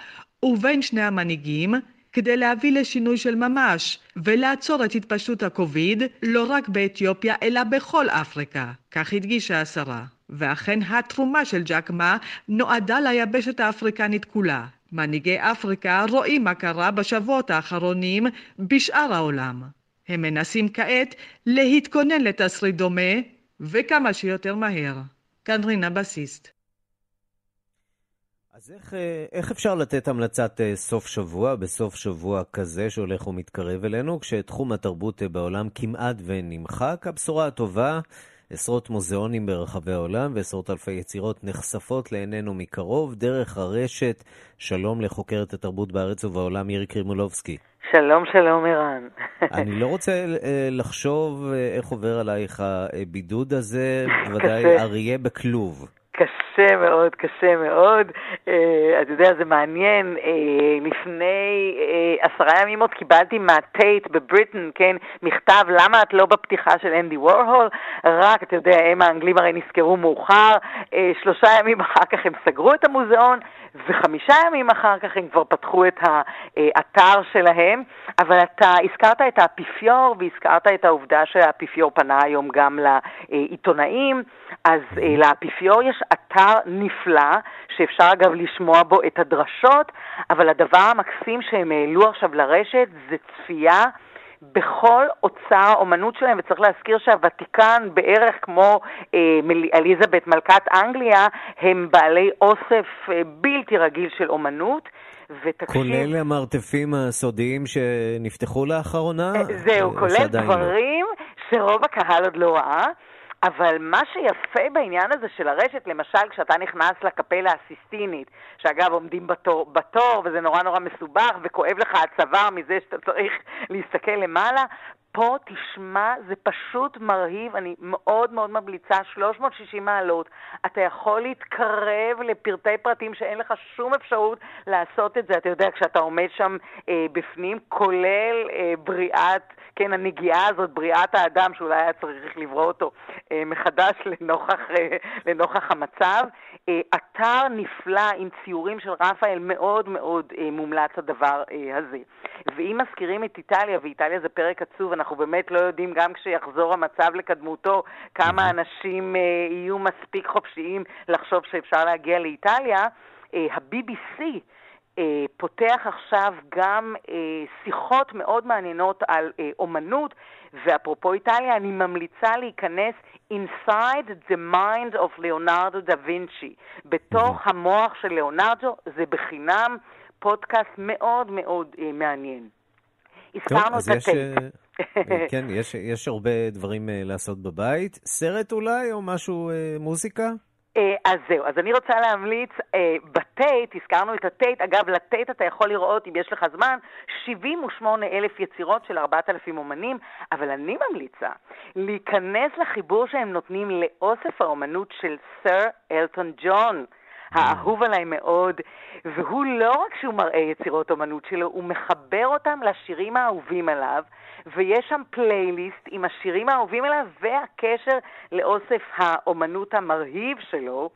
ובין שני המנהיגים, כדי להביא לשינוי של ממש ולעצור את התפשטות הקוביד לא רק באתיופיה אלא בכל אפריקה, כך הדגישה השרה. ואכן התרומה של ג'קמה נועדה ליבשת האפריקנית כולה. מנהיגי אפריקה רואים מה קרה בשבועות האחרונים בשאר העולם. הם מנסים כעת להתכונן לתסריט דומה וכמה שיותר מהר. כאן רינה בסיסט. אז איך, אה, איך אפשר לתת המלצת אה, סוף שבוע, בסוף שבוע כזה שהולך ומתקרב אלינו, כשתחום התרבות אה, בעולם כמעט ונמחק? הבשורה הטובה, עשרות מוזיאונים ברחבי העולם ועשרות אלפי יצירות נחשפות לעינינו מקרוב דרך הרשת. שלום לחוקרת התרבות בארץ ובעולם מירי קרימולובסקי. שלום, שלום, ערן. [LAUGHS] אני לא רוצה לחשוב איך עובר עלייך הבידוד הזה, [LAUGHS] בוודאי אריה בכלוב. קשה מאוד, קשה מאוד. אה, אתה יודע, זה מעניין. אה, לפני אה, עשרה ימים עוד קיבלתי מהטייט בבריטן, כן, מכתב, למה את לא בפתיחה של אנדי וורהול? רק, אתה יודע, הם האנגלים הרי נזכרו מאוחר. שלושה ימים אחר כך הם סגרו את המוזיאון. וחמישה ימים אחר כך הם כבר פתחו את האתר שלהם, אבל אתה הזכרת את האפיפיור והזכרת את העובדה שהאפיפיור פנה היום גם לעיתונאים, אז אה, לאפיפיור יש אתר נפלא, שאפשר אגב לשמוע בו את הדרשות, אבל הדבר המקסים שהם העלו עכשיו לרשת זה צפייה בכל אוצר האומנות שלהם, וצריך להזכיר שהוותיקן, בערך כמו אה, אליזבת מלכת אנגליה, הם בעלי אוסף אה, בלתי רגיל של אומנות. ותקשיב... כולל המרתפים הסודיים שנפתחו לאחרונה? אה, זהו, כולל לא. דברים לא. שרוב הקהל עוד לא ראה. אבל מה שיפה בעניין הזה של הרשת, למשל כשאתה נכנס לקפלה הסיסטינית, שאגב עומדים בתור, בתור וזה נורא נורא מסובך וכואב לך הצוואר מזה שאתה צריך להסתכל למעלה, פה תשמע, זה פשוט מרהיב, אני מאוד מאוד ממליצה, 360 מעלות. אתה יכול להתקרב לפרטי פרטים שאין לך שום אפשרות לעשות את זה. אתה יודע, כשאתה עומד שם אה, בפנים, כולל אה, בריאת, כן, הנגיעה הזאת, בריאת האדם, שאולי היה צריך לברוא אותו אה, מחדש [LAUGHS] לנוכח, אה, לנוכח המצב. אה, אתר נפלא עם ציורים של רפאל, מאוד מאוד אה, מומלץ הדבר אה, הזה. ואם מזכירים את איטליה, ואיטליה זה פרק עצוב, אנחנו באמת לא יודעים גם כשיחזור המצב לקדמותו, כמה אנשים אה, יהיו מספיק חופשיים לחשוב שאפשר להגיע לאיטליה. אה, ה-BBC פותח עכשיו גם אה, שיחות מאוד מעניינות על אה, אומנות, ואפרופו איטליה, אני ממליצה להיכנס Inside the Mind of Leonardo da Vinci, בתוך המוח של ליאונרדו, זה בחינם פודקאסט מאוד מאוד אה, מעניין. הזכרנו את הטייק. אה, [LAUGHS] כן, יש, יש הרבה דברים uh, לעשות בבית. סרט אולי, או משהו, uh, מוזיקה? Uh, אז זהו, אז אני רוצה להמליץ, uh, בטייט, הזכרנו את הטייט, אגב, לטייט אתה יכול לראות, אם יש לך זמן, 78 אלף יצירות של 4,000 אומנים, אבל אני ממליצה להיכנס לחיבור שהם נותנים לאוסף האומנות של סר אלטון ג'ון. האהוב עליי מאוד, והוא לא רק שהוא מראה יצירות אומנות שלו, הוא מחבר אותם לשירים האהובים עליו, ויש שם פלייליסט עם השירים האהובים עליו והקשר לאוסף האומנות המרהיב שלו.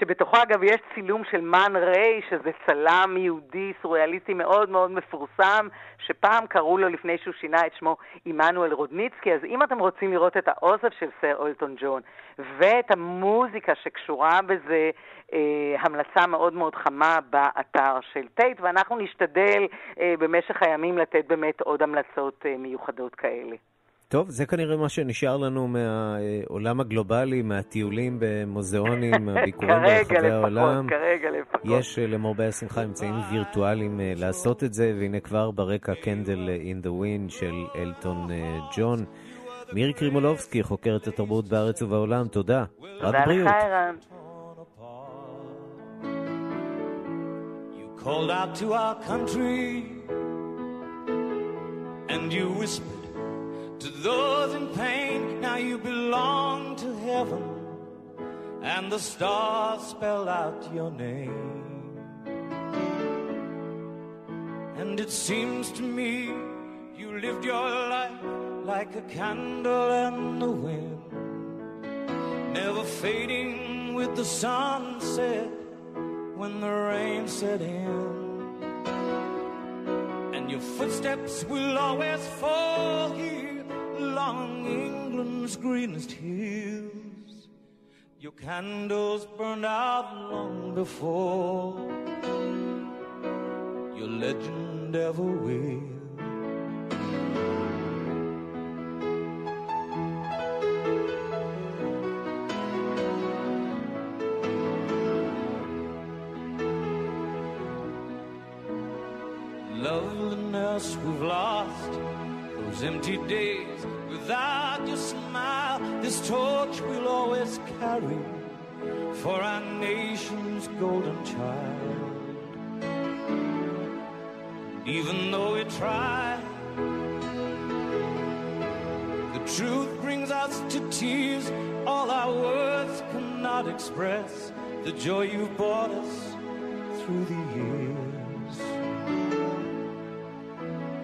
שבתוכו אגב יש צילום של מן ריי, שזה צלם יהודי סוריאליסטי מאוד מאוד מפורסם, שפעם קראו לו לפני שהוא שינה את שמו עמנואל רודניצקי, אז אם אתם רוצים לראות את האוסף של סר אולטון ג'ון ואת המוזיקה שקשורה בזה, אה, המלצה מאוד מאוד חמה באתר של טייט, ואנחנו נשתדל אה, במשך הימים לתת באמת עוד המלצות אה, מיוחדות כאלה. טוב, זה כנראה מה שנשאר לנו מהעולם הגלובלי, מהטיולים במוזיאונים, [LAUGHS] מהביקורים ברחבי העולם. כרגע לפחות. יש אה, למרבה השמחה אמצעים וירטואליים אה, לעשות את זה, והנה כבר ברקע קנדל אין דה ווין של אלטון אה, ג'ון. מירי קרימולובסקי, חוקרת התרבות בארץ ובעולם, תודה. תודה לך, ערן. called out to our country and you whispered To those in pain, now you belong to heaven, and the stars spell out your name. And it seems to me you lived your life like a candle in the wind, never fading with the sunset when the rain set in. And your footsteps will always fall here along England's greenest hills. Your candles burned out long before your legend ever will. Loveliness we've lost, those empty days for our nation's golden child. Even though we try, the truth brings us to tears. All our words cannot express the joy you've brought us through the years.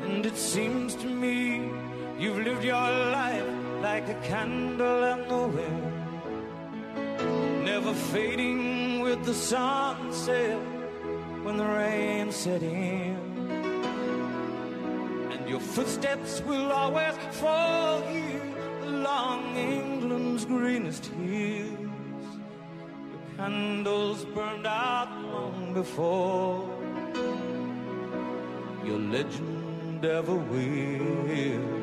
And it seems to me you've lived your life like a candle in the wind, never fading with the sunset when the rain set in. And your footsteps will always fall here along England's greenest hills. Your candles burned out long before your legend ever will.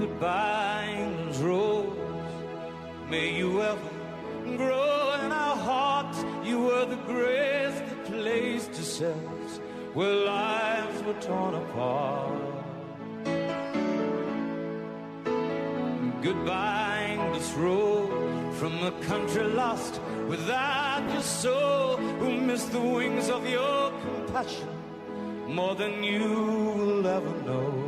Goodbye, England's rose. May you ever grow in our hearts. You were the grace that placed yourselves where lives were torn apart. Goodbye, English road from a country lost without your soul, who missed the wings of your compassion more than you will ever know.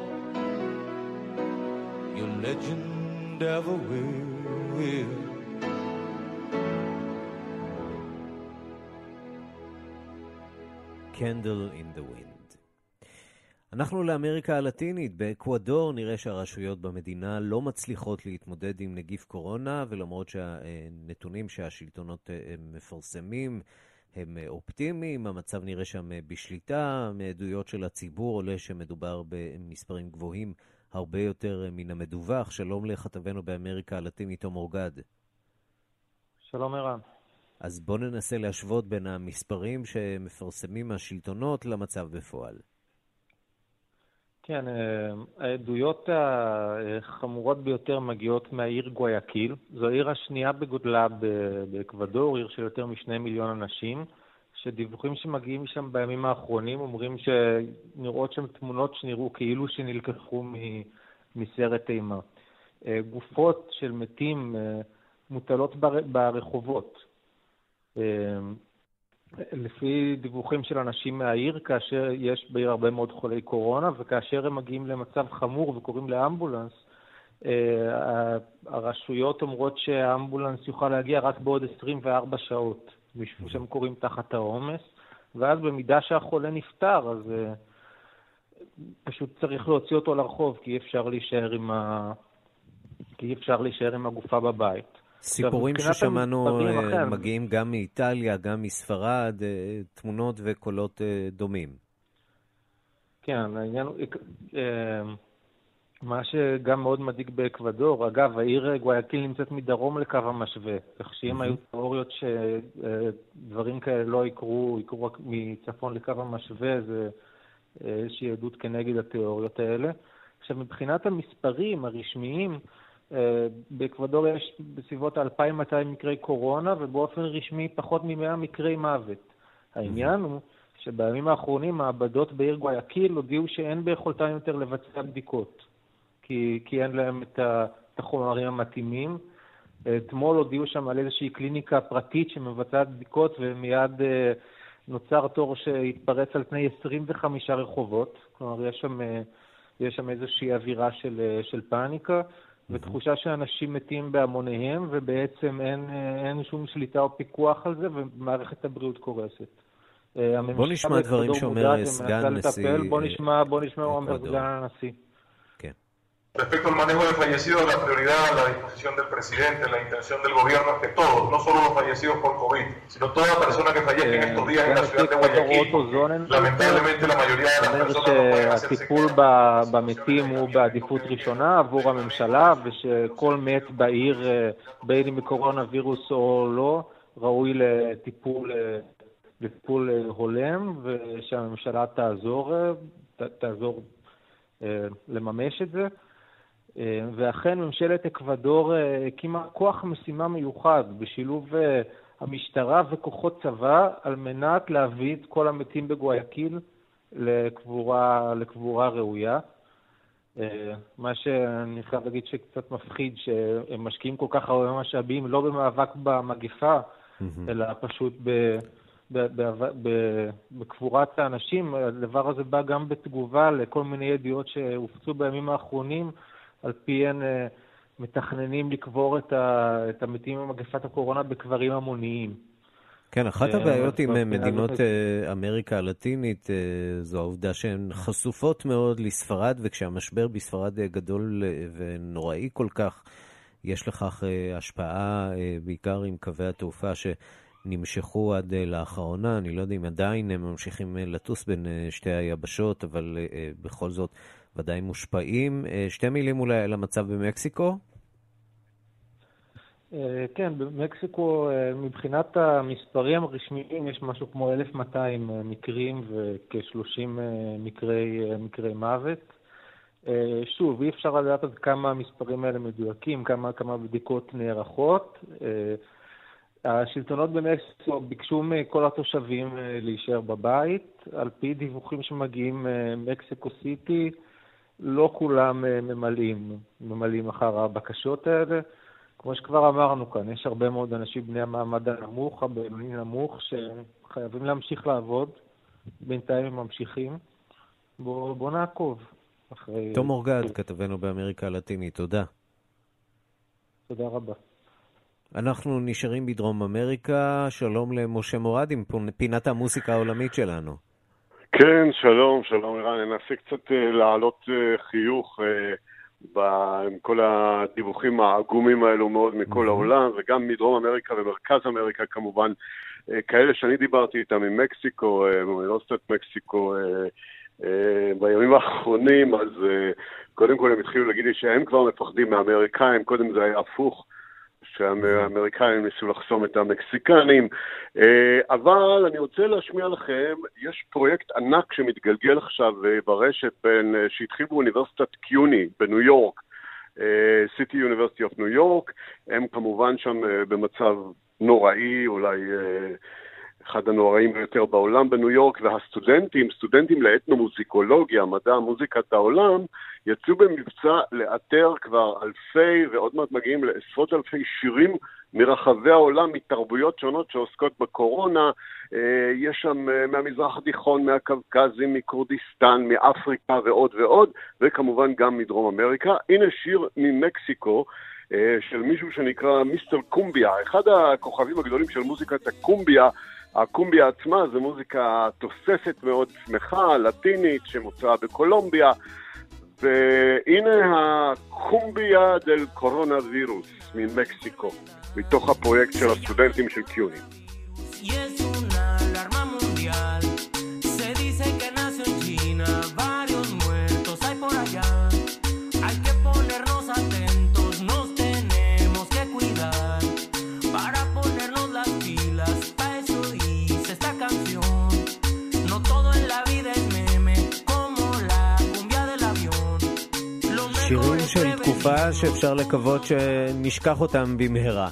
legend ever will. Candle in the Wind. אנחנו לאמריקה הלטינית. באקוודור נראה שהרשויות במדינה לא מצליחות להתמודד עם נגיף קורונה, ולמרות שהנתונים שהשלטונות מפרסמים הם אופטימיים, המצב נראה שם בשליטה. מעדויות של הציבור עולה שמדובר במספרים גבוהים הרבה יותר מן המדווח. שלום לכתבנו באמריקה הלטינית, תום אורגד. שלום ערן. אז בואו ננסה להשוות בין המספרים שמפרסמים השלטונות למצב בפועל. כן, העדויות החמורות ביותר מגיעות מהעיר גויאקיל. זו העיר השנייה בגודלה באקוודור, עיר של יותר משני מיליון אנשים, שדיווחים שמגיעים משם בימים האחרונים אומרים שנראות שם תמונות שנראו כאילו שנלקחו מסרט אימה. גופות של מתים מוטלות ברחובות. לפי דיווחים של אנשים מהעיר, כאשר יש בעיר הרבה מאוד חולי קורונה, וכאשר הם מגיעים למצב חמור וקוראים לאמבולנס, הרשויות אומרות שהאמבולנס יוכל להגיע רק בעוד 24 שעות, משום שהם קוראים תחת העומס, ואז במידה שהחולה נפטר, אז פשוט צריך להוציא אותו לרחוב, כי אי אפשר להישאר עם, ה... כי אי אפשר להישאר עם הגופה בבית. סיפורים ששמענו מגיעים גם מאיטליה, גם מספרד, תמונות וקולות דומים. כן, העניין הוא... מה שגם מאוד מדאיג באקוודור, אגב, העיר גואיאקיל נמצאת מדרום לקו המשווה, כך שאם היו תיאוריות שדברים כאלה לא יקרו, יקרו רק מצפון לקו המשווה, זה איזושהי עדות כנגד התיאוריות האלה. עכשיו, מבחינת המספרים הרשמיים, באקוודור יש בסביבות 2,200 מקרי קורונה, ובאופן רשמי פחות מ-100 מקרי מוות. העניין הוא שבימים האחרונים מעבדות בעיר גואיאקיל הודיעו שאין ביכולתן יותר לבצע בדיקות, כי, כי אין להם את החומרים המתאימים. אתמול הודיעו שם על איזושהי קליניקה פרטית שמבצעת בדיקות, ומיד נוצר תור שהתפרץ על פני 25 רחובות. כלומר, יש שם, יש שם איזושהי אווירה של, של פאניקה. ותחושה שאנשים מתים בהמוניהם, ובעצם אין, אין שום שליטה או פיקוח על זה, ומערכת הבריאות קורסת. בוא נשמע דברים שאומר סגן נשיא... בוא נשמע, בוא נשמע מה אומר סגן הנשיא. Respecto al manejo de fallecidos, la prioridad, la disposición del presidente, la intención del gobierno es que todos, no solo los fallecidos por COVID, sino toda persona que fallezca en estos días en la ciudad de Guayaquil, lamentablemente la mayoría de las personas no pueden hacerse שהטיפול במתים הוא בעדיפות ראשונה עבור הממשלה, ושכל מת בעיר, בין אם מקורונה וירוס או לא, ראוי לטיפול לטיפול הולם, ושהממשלה תעזור, תעזור לממש את זה. ואכן ממשלת אקוודור הקימה כוח משימה מיוחד בשילוב המשטרה וכוחות צבא על מנת להביא את כל המתים בגואיקיל לקבורה, לקבורה ראויה. אה, מה שאני חייב להגיד שקצת מפחיד, שהם משקיעים כל כך הרבה משאבים, לא במאבק במגפה, אלא פשוט ב... בקבורת האנשים, הדבר הזה בא גם בתגובה לכל מיני ידיעות שהופצו בימים האחרונים, על פיהן אה, מתכננים לקבור את המתים ממגפת הקורונה בקברים המוניים. כן, אחת אה, הבעיות עם מדינות אה, אמריקה הלטינית זו העובדה שהן חשופות מאוד לספרד, וכשהמשבר בספרד גדול ונוראי כל כך, יש לכך השפעה בעיקר עם קווי התעופה שנמשכו עד לאחרונה. אני לא יודע אם עדיין הם ממשיכים לטוס בין שתי היבשות, אבל בכל זאת ודאי מושפעים. שתי מילים אולי על המצב במקסיקו. אה, כן, במקסיקו אה, מבחינת המספרים הרשמיים יש משהו כמו 1,200 אה, מקרים וכ-30 מקרי, מקרי מוות. שוב, אי אפשר לדעת עד כמה המספרים האלה מדויקים, כמה, כמה בדיקות נערכות. השלטונות במקסיקו ביקשו מכל התושבים להישאר בבית. על פי דיווחים שמגיעים ממקסיקו סיטי, לא כולם ממלאים, ממלאים אחר הבקשות האלה. כמו שכבר אמרנו כאן, יש הרבה מאוד אנשים בני המעמד הנמוך, הבינוני נמוך, שחייבים להמשיך לעבוד. בינתיים הם ממשיכים. בואו בוא נעקוב אחרי... תום אורגד, כתבנו באמריקה הלטינית, תודה. תודה רבה. אנחנו נשארים בדרום אמריקה. שלום למשה מורד עם פינת המוסיקה העולמית שלנו. כן, שלום, שלום ערן. ננסה קצת אה, להעלות אה, חיוך. אה, עם כל הדיווחים העגומים האלו מאוד מכל העולם, וגם מדרום אמריקה ומרכז אמריקה כמובן, כאלה שאני דיברתי איתם ממקסיקו, מאוניברסיטת מקסיקו, בימים האחרונים, אז קודם כל הם התחילו להגיד לי שהם כבר מפחדים מהאמריקאים, קודם זה היה הפוך. שהאמריקאים ניסו לחסום את המקסיקנים. אה, אבל אני רוצה להשמיע לכם, יש פרויקט ענק שמתגלגל עכשיו אה, ברשת בין, אה, שהתחיל באוניברסיטת CUNY בניו יורק, City University of New York, הם כמובן שם במצב נוראי, אולי אחד הנוראים ביותר בעולם בניו יורק, והסטודנטים, סטודנטים לאתנומוזיקולוגיה, מדע מוזיקת העולם, יצאו במבצע לאתר כבר אלפי, ועוד מעט מגיעים לעשרות אלפי שירים מרחבי העולם, מתרבויות שונות שעוסקות בקורונה. אה, יש שם אה, מהמזרח התיכון, מהקווקזים, מכורדיסטן, מאפריקה ועוד ועוד, וכמובן גם מדרום אמריקה. הנה שיר ממקסיקו. אה, של מישהו שנקרא מיסטר קומביה, אחד הכוכבים הגדולים של מוזיקת הקומביה, הקומביה עצמה זה מוזיקה תוססת מאוד שמחה, לטינית, שמוצאה בקולומביה, והנה הקומביה דל קורונה וירוס ממקסיקו, מתוך הפרויקט של הסטודנטים של קיוני. תקופה שאפשר לקוות שנשכח אותם במהרה.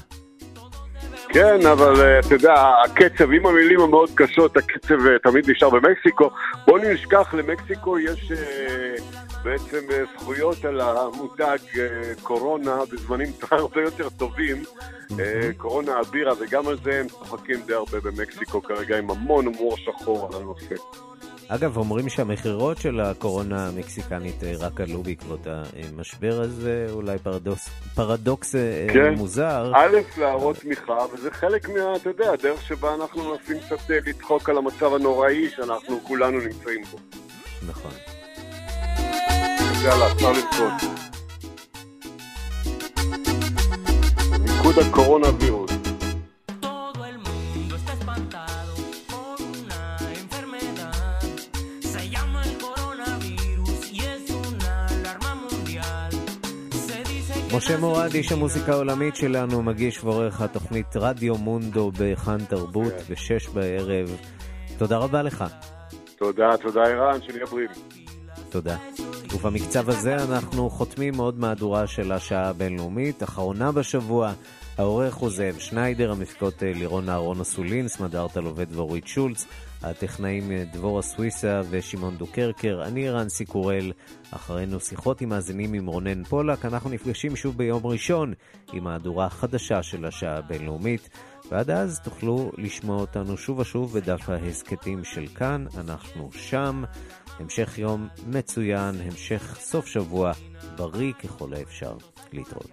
כן, אבל אה, אתה יודע, הקצב, עם המילים המאוד קשות, הקצב אה, תמיד נשאר במקסיקו. בוא נשכח, למקסיקו יש אה, בעצם זכויות על המותג קורונה בזמנים [LAUGHS] הרבה יותר טובים. קורונה הבירה, וגם על זה הם צוחקים די הרבה במקסיקו כרגע, עם המון הומור שחור על הנושא. אגב, אומרים שהמכירות של הקורונה המקסיקנית אה, רק עלו בעקבות המשבר הזה, אולי פרדוקס, פרדוקס אה, כן. מוזר. א', להראות תמיכה, וזה חלק מה, אתה יודע, הדרך שבה אנחנו מנסים קצת אה, לצחוק על המצב הנוראי שאנחנו כולנו נמצאים בו. נכון. יאללה, אפשר לצחוק. מיקוד הקורונה וירוס. משה מורד, איש המוזיקה העולמית שלנו, מגיש ועורך התוכנית רדיו מונדו בכאן תרבות כן. בשש בערב. תודה רבה לך. תודה, תודה ערן, שנהיה בריאים. תודה. ובמקצב הזה אנחנו חותמים עוד מהדורה של השעה הבינלאומית, אחרונה בשבוע. העורך הוא זאב שניידר, המפיקות אה, לירון אהרון אסולין, סמדארטה לובד ואורית שולץ, הטכנאים אה, דבורה סוויסה ושמעון דוקרקר, אני רנסי קורל, אחרינו שיחות עם מאזינים עם רונן פולק, אנחנו נפגשים שוב ביום ראשון עם מהדורה החדשה של השעה הבינלאומית, ועד אז תוכלו לשמוע אותנו שוב ושוב בדף ההסכתים של כאן, אנחנו שם. המשך יום מצוין, המשך סוף שבוע בריא ככל האפשר. להתראות.